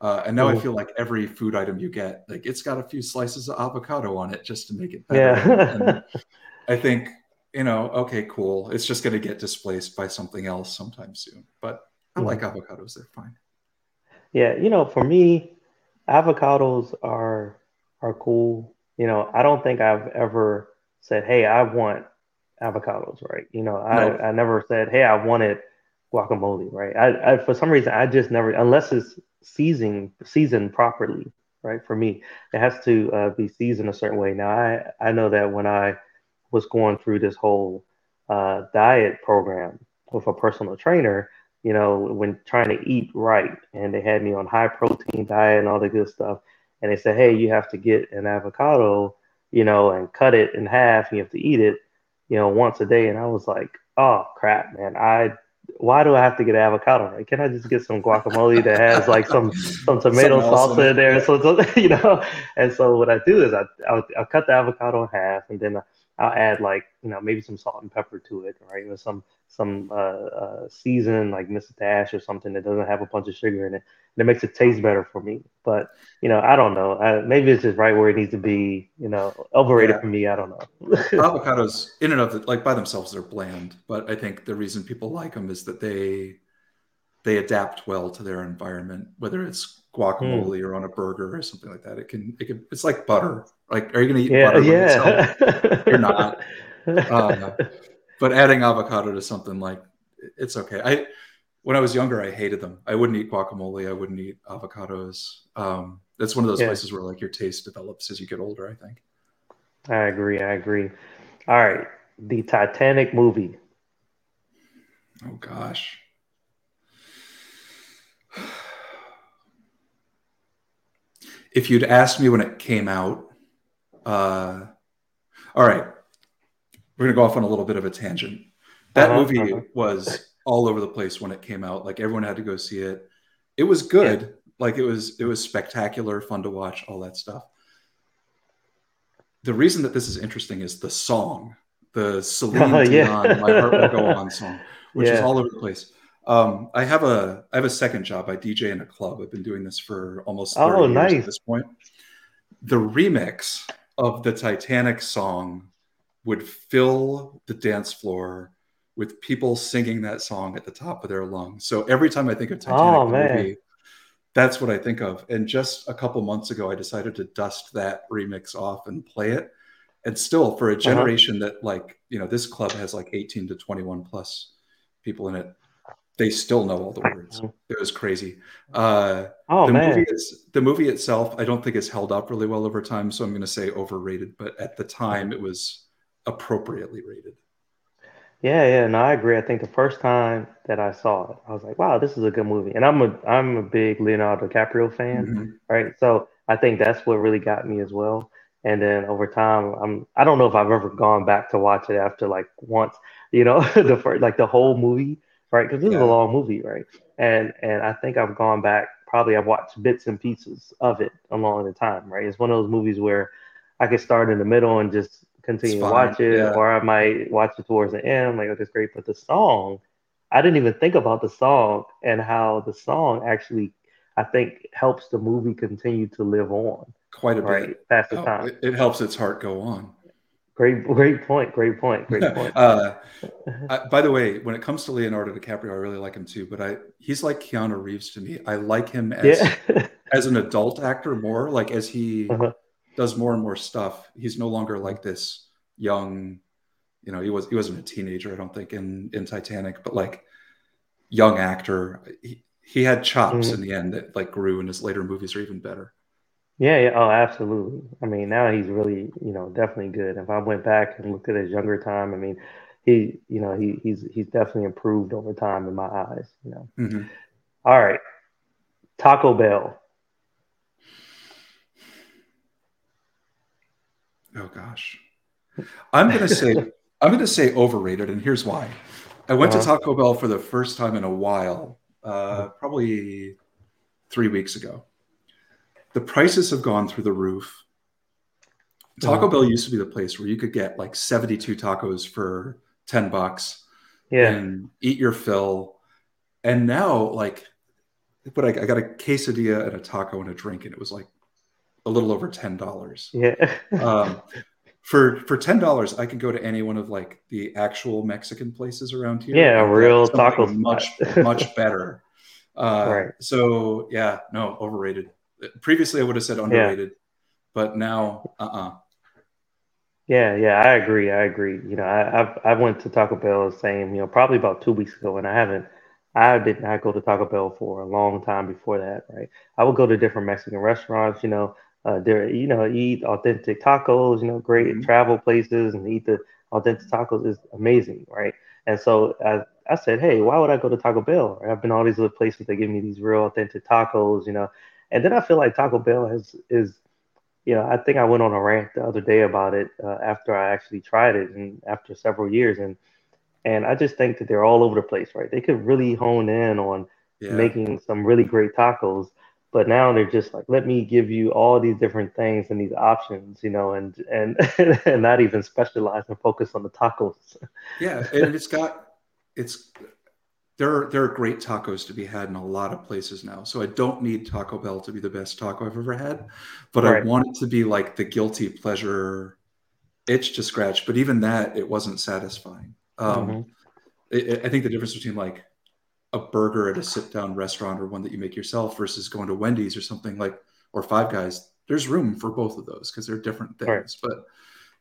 Uh, and now Ooh. I feel like every food item you get, like it's got a few slices of avocado on it just to make it better. Yeah. and *laughs* I think, you know, okay, cool. It's just going to get displaced by something else sometime soon. But I mm. like avocados; they're fine. Yeah, you know, for me, avocados are are cool. You know, I don't think I've ever said, "Hey, I want avocados," right? You know, I. I never said, "Hey, I wanted guacamole," right? I, I for some reason I just never, unless it's seasoning seasoned properly, right? For me, it has to uh, be seasoned a certain way. Now, I I know that when I was going through this whole uh, diet program with a personal trainer, you know, when trying to eat right, and they had me on high protein diet and all the good stuff, and they said, hey, you have to get an avocado, you know, and cut it in half, and you have to eat it, you know, once a day, and I was like, oh crap, man, I why do I have to get avocado? Like, can I just get some guacamole that has like some some tomato salsa in there? So, so, *laughs* you know, and so what I do is I I'll, I'll, cut the avocado in half, and then I'll add like you know maybe some salt and pepper to it, right? Or some some uh, uh, season like. Dash or something that doesn't have a bunch of sugar in it, and it makes it taste better for me. But you know, I don't know. I, maybe it's just right where it needs to be. You know, overrated yeah. for me. I don't know. *laughs* Avocados, in and of like by themselves, they're bland. But I think the reason people like them is that they they adapt well to their environment, whether it's guacamole mm. or on a burger or something like that. It can it can it's like butter. Like, are you gonna eat yeah, butter? Yeah, you're not. *laughs* Uh, but adding avocado to something like it's okay. I when I was younger, I hated them. I wouldn't eat guacamole. I wouldn't eat avocados. Um, that's one of those yeah. places where like your taste develops as you get older. I think. I agree. I agree. All right, the Titanic movie. Oh gosh. If you'd asked me when it came out, uh, all right, we're gonna go off on a little bit of a tangent. That uh-huh, movie uh-huh. was all over the place when it came out. Like everyone had to go see it. It was good. Yeah. Like it was it was spectacular, fun to watch, all that stuff. The reason that this is interesting is the song, the *laughs* Celine uh, yeah. Dion "My Heart Will Go On" song, which yeah. is all over the place. Um, I have a I have a second job. I DJ in a club. I've been doing this for almost 30 oh, years nice. at this point. The remix of the Titanic song would fill the dance floor with people singing that song at the top of their lungs. So every time I think of Titanic oh, movie, that's what I think of. And just a couple months ago, I decided to dust that remix off and play it. And still, for a uh-huh. generation uh-huh. that, like, you know, this club has like 18 to 21 plus people in it, they still know all the words. It was crazy. Uh, oh the man, movie is, the movie itself, I don't think it's held up really well over time. So I'm going to say overrated. But at the time, it was appropriately rated. Yeah, yeah, no, I agree. I think the first time that I saw it, I was like, "Wow, this is a good movie." And I'm a I'm a big Leonardo DiCaprio fan, Mhm. right? So I think that's what really got me as well. And then over time, I'm I don't know if I've ever gone back to watch it after like once, you know, *laughs* the first like the whole movie, right? Because this is a long movie, right? And and I think I've gone back probably I've watched bits and pieces of it along the time, right? It's one of those movies where I could start in the middle and just continue to watch it, Yeah, or I might watch it towards the end. I'm like, oh, that's great. But the song, I didn't even think about the song and how the song actually, I think, helps the movie continue to live on, quite a bit. Past the Oh, time. it, it helps its heart go on. Great, great point. Great point. Great *laughs* point. uh, I, by the way, when it comes to Leonardo DiCaprio, I really like him too. But I, he's like Keanu Reeves to me. I like him as Yeah. *laughs* as an adult actor more. Like as he Uh-huh. does more and more stuff, he's no longer like this young. You know, he was he wasn't a teenager, I don't think, in in Titanic, but like young actor. He, he had chops Mhm. in the end that like grew, and his later movies are even better. Yeah, yeah. Oh, absolutely. I mean, now he's really, you know, definitely good. If I went back and looked at his younger time, I mean, he, you know, he he's he's definitely improved over time in my eyes, you know. Mhm. All right. Taco Bell. Oh gosh. I'm gonna say *laughs* I'm gonna say overrated, and here's why. I went to Uh-huh. Taco Bell for the first time in a while, uh, probably three weeks ago. The prices have gone through the roof. Taco Mhm. Bell used to be the place where you could get like 72 tacos for 10 bucks Yeah. and eat your fill. And now, like, but I, I got a quesadilla and a taco and a drink, and it was like a little over ten dollars. Yeah. *laughs* Um, for for ten dollars, I could go to any one of like the actual Mexican places around here. Yeah, real taco much much better. *laughs* Uh, Right. So yeah, no, overrated. Previously, I would have said underrated, but now, uh, uh Yeah, yeah, I agree. I agree. You know, I I've, I went to Taco Bell the same, you know, probably about two weeks ago, and I haven't, I did not go to Taco Bell for a long time before that, right? I would go to different Mexican restaurants, you know, uh, there, you know, eat authentic tacos, you know, great Mhm. travel places, and eat the authentic tacos is amazing, right? And so I, I said, hey, why would I go to Taco Bell? I've been all these other places that give me these real authentic tacos, you know, and then I feel like Taco Bell has is you know, I think I went on a rant the other day about it uh, after I actually tried it and after several years, and and I just think that they're all over the place, right? They could really hone in on yeah, making some really great tacos, but now they're just like, let me give you all these different things and these options, you know, and and *laughs* and not even specialize and focus on the tacos. yeah, and it's got it's there are there are great tacos to be had in a lot of places now. So I don't need Taco Bell to be the best taco I've ever had, but I want it to be like the guilty pleasure itch to scratch. But even that, it wasn't satisfying. Um, Mhm. I, I think the difference between like a burger at a sit down restaurant or one that you make yourself versus going to Wendy's or something like or Five Guys, there's room for both of those because they're different Right. things. But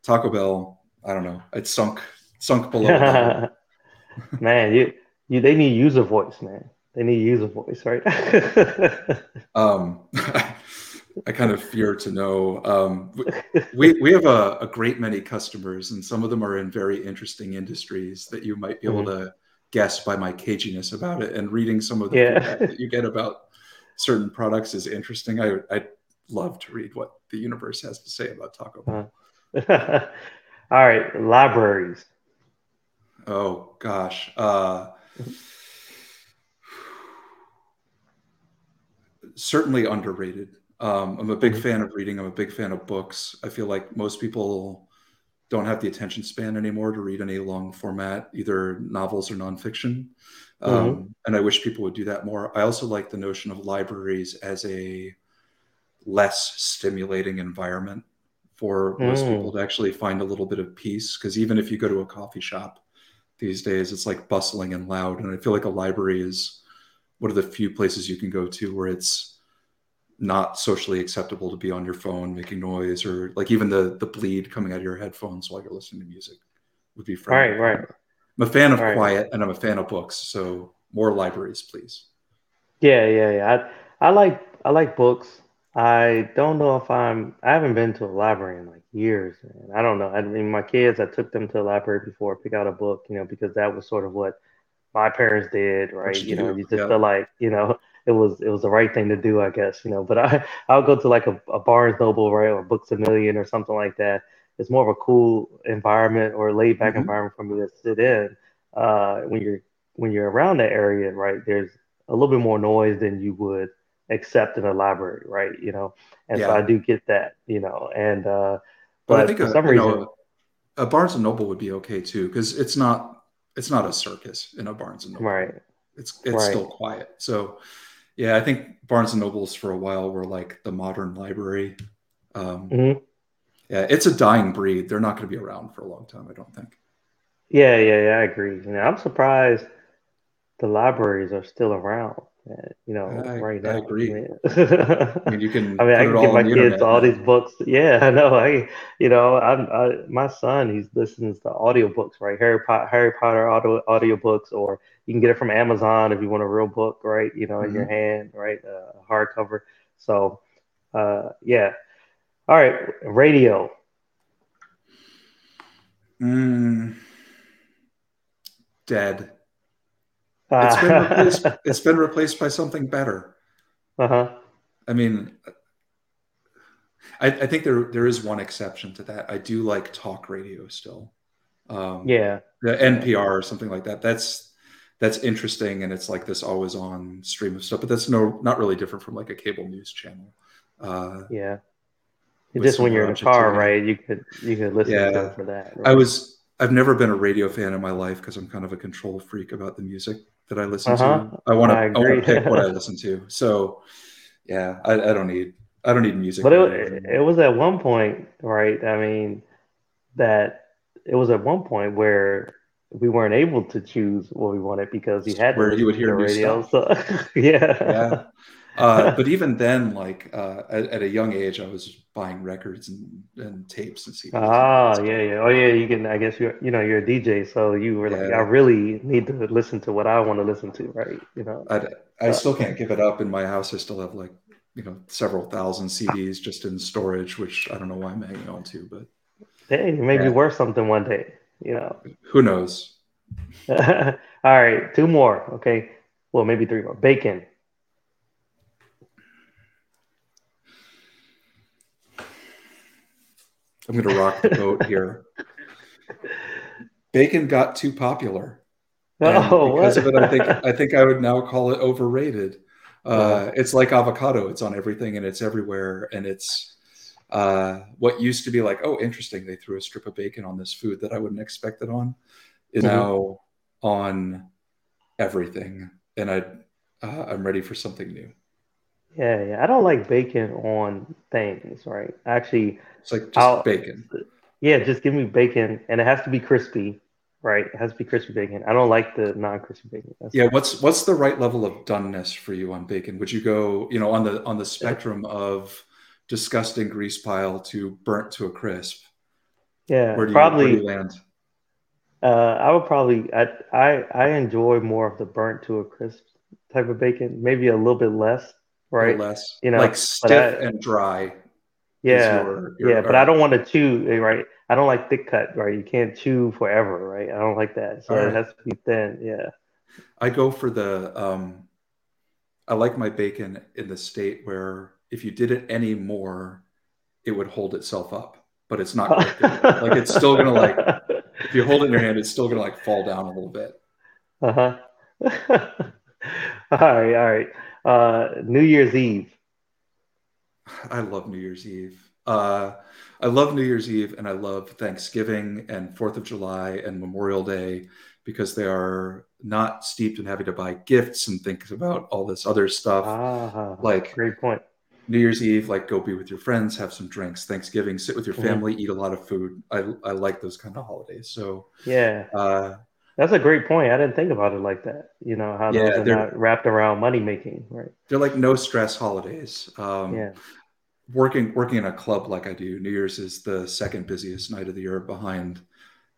Taco Bell, I don't know, it's sunk sunk below. *laughs* Man, you you they need UserVoice, man. They need UserVoice, right? *laughs* Um, *laughs* I kind of fear to know. Um, we we have a, a great many customers, and some of them are in very interesting industries that you might be able Mhm. to guess by my caginess about it. And reading some of the Yeah. feedback that you get about certain products is interesting. I I'd love to read what the universe has to say about Taco Bell. *laughs* All right, libraries. Oh gosh. Uh, certainly underrated. Um, I'm a big Mhm. fan of reading. I'm a big fan of books. I feel like most people don't have the attention span anymore to read any long format, either novels or nonfiction. Um, And I wish people would do that more. I also like the notion of libraries as a less stimulating environment for most Mm. people to actually find a little bit of peace. Because even if you go to a coffee shop these days, it's like bustling and loud. And I feel like a library is one of the few places you can go to where it's not socially acceptable to be on your phone making noise or like even the the bleed coming out of your headphones while you're listening to music would be friendly. Right, right. I'm a fan of Right. quiet and I'm a fan of books, so more libraries, please. Yeah, yeah, yeah. I, I like I like books. I don't know if I'm. I haven't been to a library in like years, man. I don't know. I mean, my kids, I took them to a library before, pick out a book, you know, because that was sort of what my parents did, right? you You know, do, you just yeah. feel like, you know, it was it was the right thing to do, I guess, you know. But I I'll go to like a, a Barnes Noble, right, or Books a Million or something like that. It's more of a cool environment or laid back Mhm. environment for me to sit in. Uh, when you're when you're around that area, right, there's a little bit more noise than you would accept in a library, right? You know, and so I do get that, you know, and uh, But I think for a some reason, know a Barnes and Noble would be okay too because it's not it's not a circus in a Barnes and Noble. right, It's it's right, still quiet. So yeah, I think Barnes and Nobles for a while were like the modern library. Um, hmm yeah, it's a dying breed. They're not going to be around for a long time. I don't think. yeah, yeah, yeah, I agree. You know, I'm surprised the libraries are still around, you know, I right I now. I agree. mean, *laughs* I mean, you can I mean, I can give my kids internet all these books. *laughs* Yeah, I know. I, you know, I'm, I, my son, he's listens to audiobooks, right? Harry Potter, Harry Potter audio audiobooks, or you can get it from Amazon if you want a real book, right? You know, in your hmm hand, right? Uh, hardcover. So, uh, yeah. All right, radio. Mm, dead. It's been replaced. Uh, *laughs* It's been replaced by something better. uh-huh. I mean, I, I think there there is one exception to that. I do like talk radio still. Um, Yeah, the NPR or something like that. That's that's interesting, and it's like this always on stream of stuff. But that's no not really different from like a cable news channel uh, yeah. Just when you're in the car, right? You could you could listen to it for that, I was. I've never been a radio fan in my life because I'm kind of a control freak about the music that I listen Uh-huh. to. I want to. I want to pick what I *laughs* listen to. So yeah, I, I don't need. I don't need music But it, it was at one point, right? I mean, that it was at one point where we weren't able to choose what we wanted because we had to Where you would listen to the hear radio. So, *laughs* Yeah. yeah. Uh, *laughs* but even then, like uh, at, at a young age, I was buying records and, and tapes and CDs and Ah, stuff. yeah, yeah. Oh, yeah. You can. I guess you're. You know, you're a DJ, so you were like, I really need to listen to what I want to listen to, right? You know. I I Uh, still can't give it up. In my house, I still have like you know several thousand CDs just in storage, which I don't know why I'm hanging on to, but hey, it may be yeah, worth something one day. You know. who knows? *laughs* All right, two more. Okay. Well, maybe three more. Bacon. I'm gonna rock the boat here. *laughs* Bacon got too popular, Oh, because of it, I think? *laughs* I think I would now call it overrated. Uh, Uh, it's like avocado; it's on everything and it's everywhere, and it's uh, what used to be like, oh, interesting. They threw a strip of bacon on this food that I wouldn't expect it on, is mhm. now on everything, and I uh, I'm ready for something new. Yeah, yeah. I don't like bacon on things, right? Actually, It's like just I'll, bacon. yeah, just give me bacon, and it has to be crispy, right? It has to be crispy bacon. I don't like the non-crispy bacon. That's Yeah, what's what's the right level of doneness for you on bacon? Would you go, you know, on the on the spectrum of disgusting grease pile to burnt to a crisp? yeah, Where do you where do you probably. land? Uh, I would probably. I I I enjoy more of the burnt to a crisp type of bacon. Maybe a little bit less, right? less You know, like stiff I and dry Yeah, your yeah, your all but I don't want to chew, eh, right? I don't like thick cut, right? You can't chew forever, right? I don't like that. All So it right. has to be thin. Yeah. I go for the um I like my bacon in the state where if you did it any more, it would hold itself up, but it's not. Like it's still gonna like *laughs* if you hold it in your hand, it's still gonna like fall down a little bit. Uh-huh. *laughs* All right, all right. Uh, New Year's Eve. I love New Year's Eve. Uh, I love New Year's Eve and I love Thanksgiving and Fourth of July and Memorial Day because they are not steeped in having to buy gifts and think about all this other stuff. Ah, Like great point. New Year's Eve, like go be with your friends, have some drinks. Thanksgiving, sit with your hmm family, eat a lot of food. I, I like those kind of holidays. So Yeah, uh, that's a great point. I didn't think about it like that. You know, how those yeah, are they're not wrapped around money making, right? they're like no stress holidays. Um, Yeah. working working in a club like I do, New Year's is the second busiest night of the year behind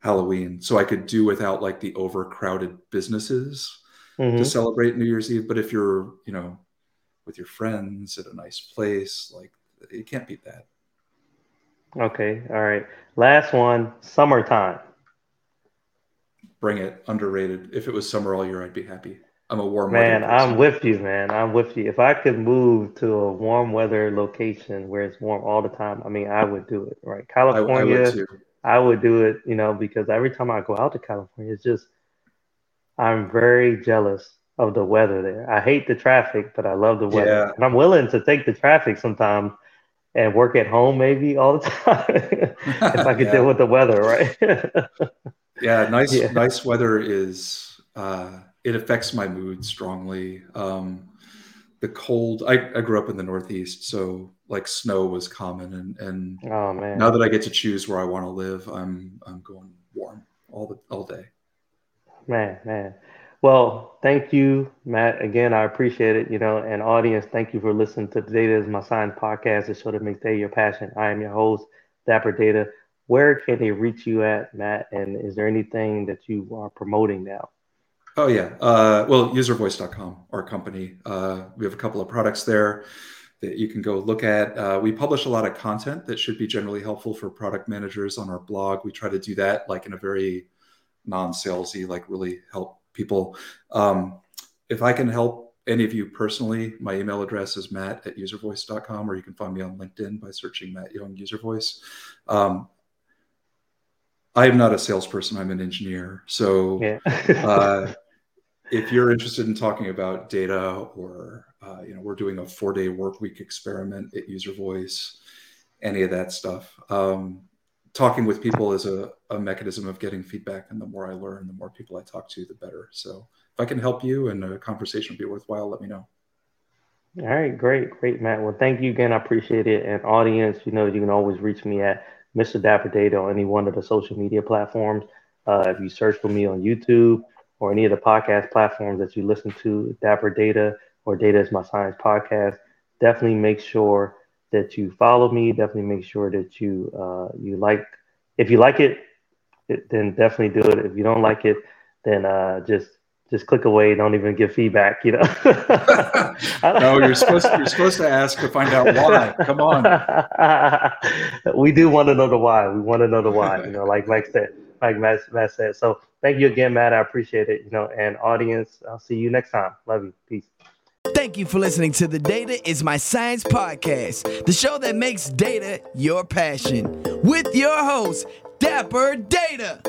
Halloween. So I could do without like the overcrowded businesses to hmm celebrate New Year's Eve. But if you're, you know, with your friends at a nice place. Like you can't beat that. Okay. All right. Last one, summertime. Bring it. Underrated. If it was summer all year, I'd be happy. I'm a warm man. I'm with you, man. I'm with you. If I could move to a warm weather location where it's warm all the time, I mean, I would do it. Right, California. I, I, would, I would do it. You know, because every time I go out to California, it's just I'm very jealous of the weather there. I hate the traffic, but I love the weather, yeah. and I'm willing to take the traffic sometimes and work at home maybe all the *laughs* time if I could *laughs* yeah. deal with the weather, right? *laughs* yeah, nice yeah. nice weather is uh, it affects my mood strongly. Um, the cold, I, I grew up in the Northeast, so like snow was common, and and oh, man. now that I get to choose where I want to live, I'm I'm going warm all the all day. Man, man. Well, thank you, Matt. Again, I appreciate it. You know, and audience, thank you for listening to the Data is My Science podcast, the show that makes data your passion. I am your host, Dapper Data. Where can they reach you at, Matt? And is there anything that you are promoting now? Oh yeah. Uh, well, uservoice.com, our company. Uh, we have a couple of products there that you can go look at. Uh, we publish a lot of content that should be generally helpful for product managers on our blog. We try to do that like in a very non-salesy, like really help people. Um, if I can help any of you personally, my email address is matt at uservoice.com, or you can find me on LinkedIn by searching Matt Young Uservoice. Um, I am not a salesperson, I'm an engineer. So yeah. *laughs* uh, if you're interested in talking about data or, uh, you know, we're doing a four day work week experiment at Uservoice, any of that stuff. Um, talking with people is a, a mechanism of getting feedback. And the more I learn, the more people I talk to, the better. So if I can help you and a conversation would be worthwhile, let me know. All right, great, great, Matt. Well, thank you again. I appreciate it. And audience, you know, you can always reach me at Mr. Dapper Data on any one of the social media platforms. Uh, if you search for me on YouTube or any of the podcast platforms that you listen to, Dapper Data or Data is My Science podcast, definitely make sure that you follow me. Definitely make sure that you uh, you like. If you like it, then definitely do it. If you don't like it, then uh, just just click away. Don't even give feedback. You know. *laughs* no, you're supposed to, you're supposed to ask to find out why. Come on. *laughs* we do want to know the why. We want to know the why. You know, like Mike said, like Matt, Matt said. So thank you again, Matt. I appreciate it. You know, and audience, I'll see you next time. Love you. Peace. Thank you for listening to the Data is My Science podcast, the show that makes data your passion, with your host, Dapper Data.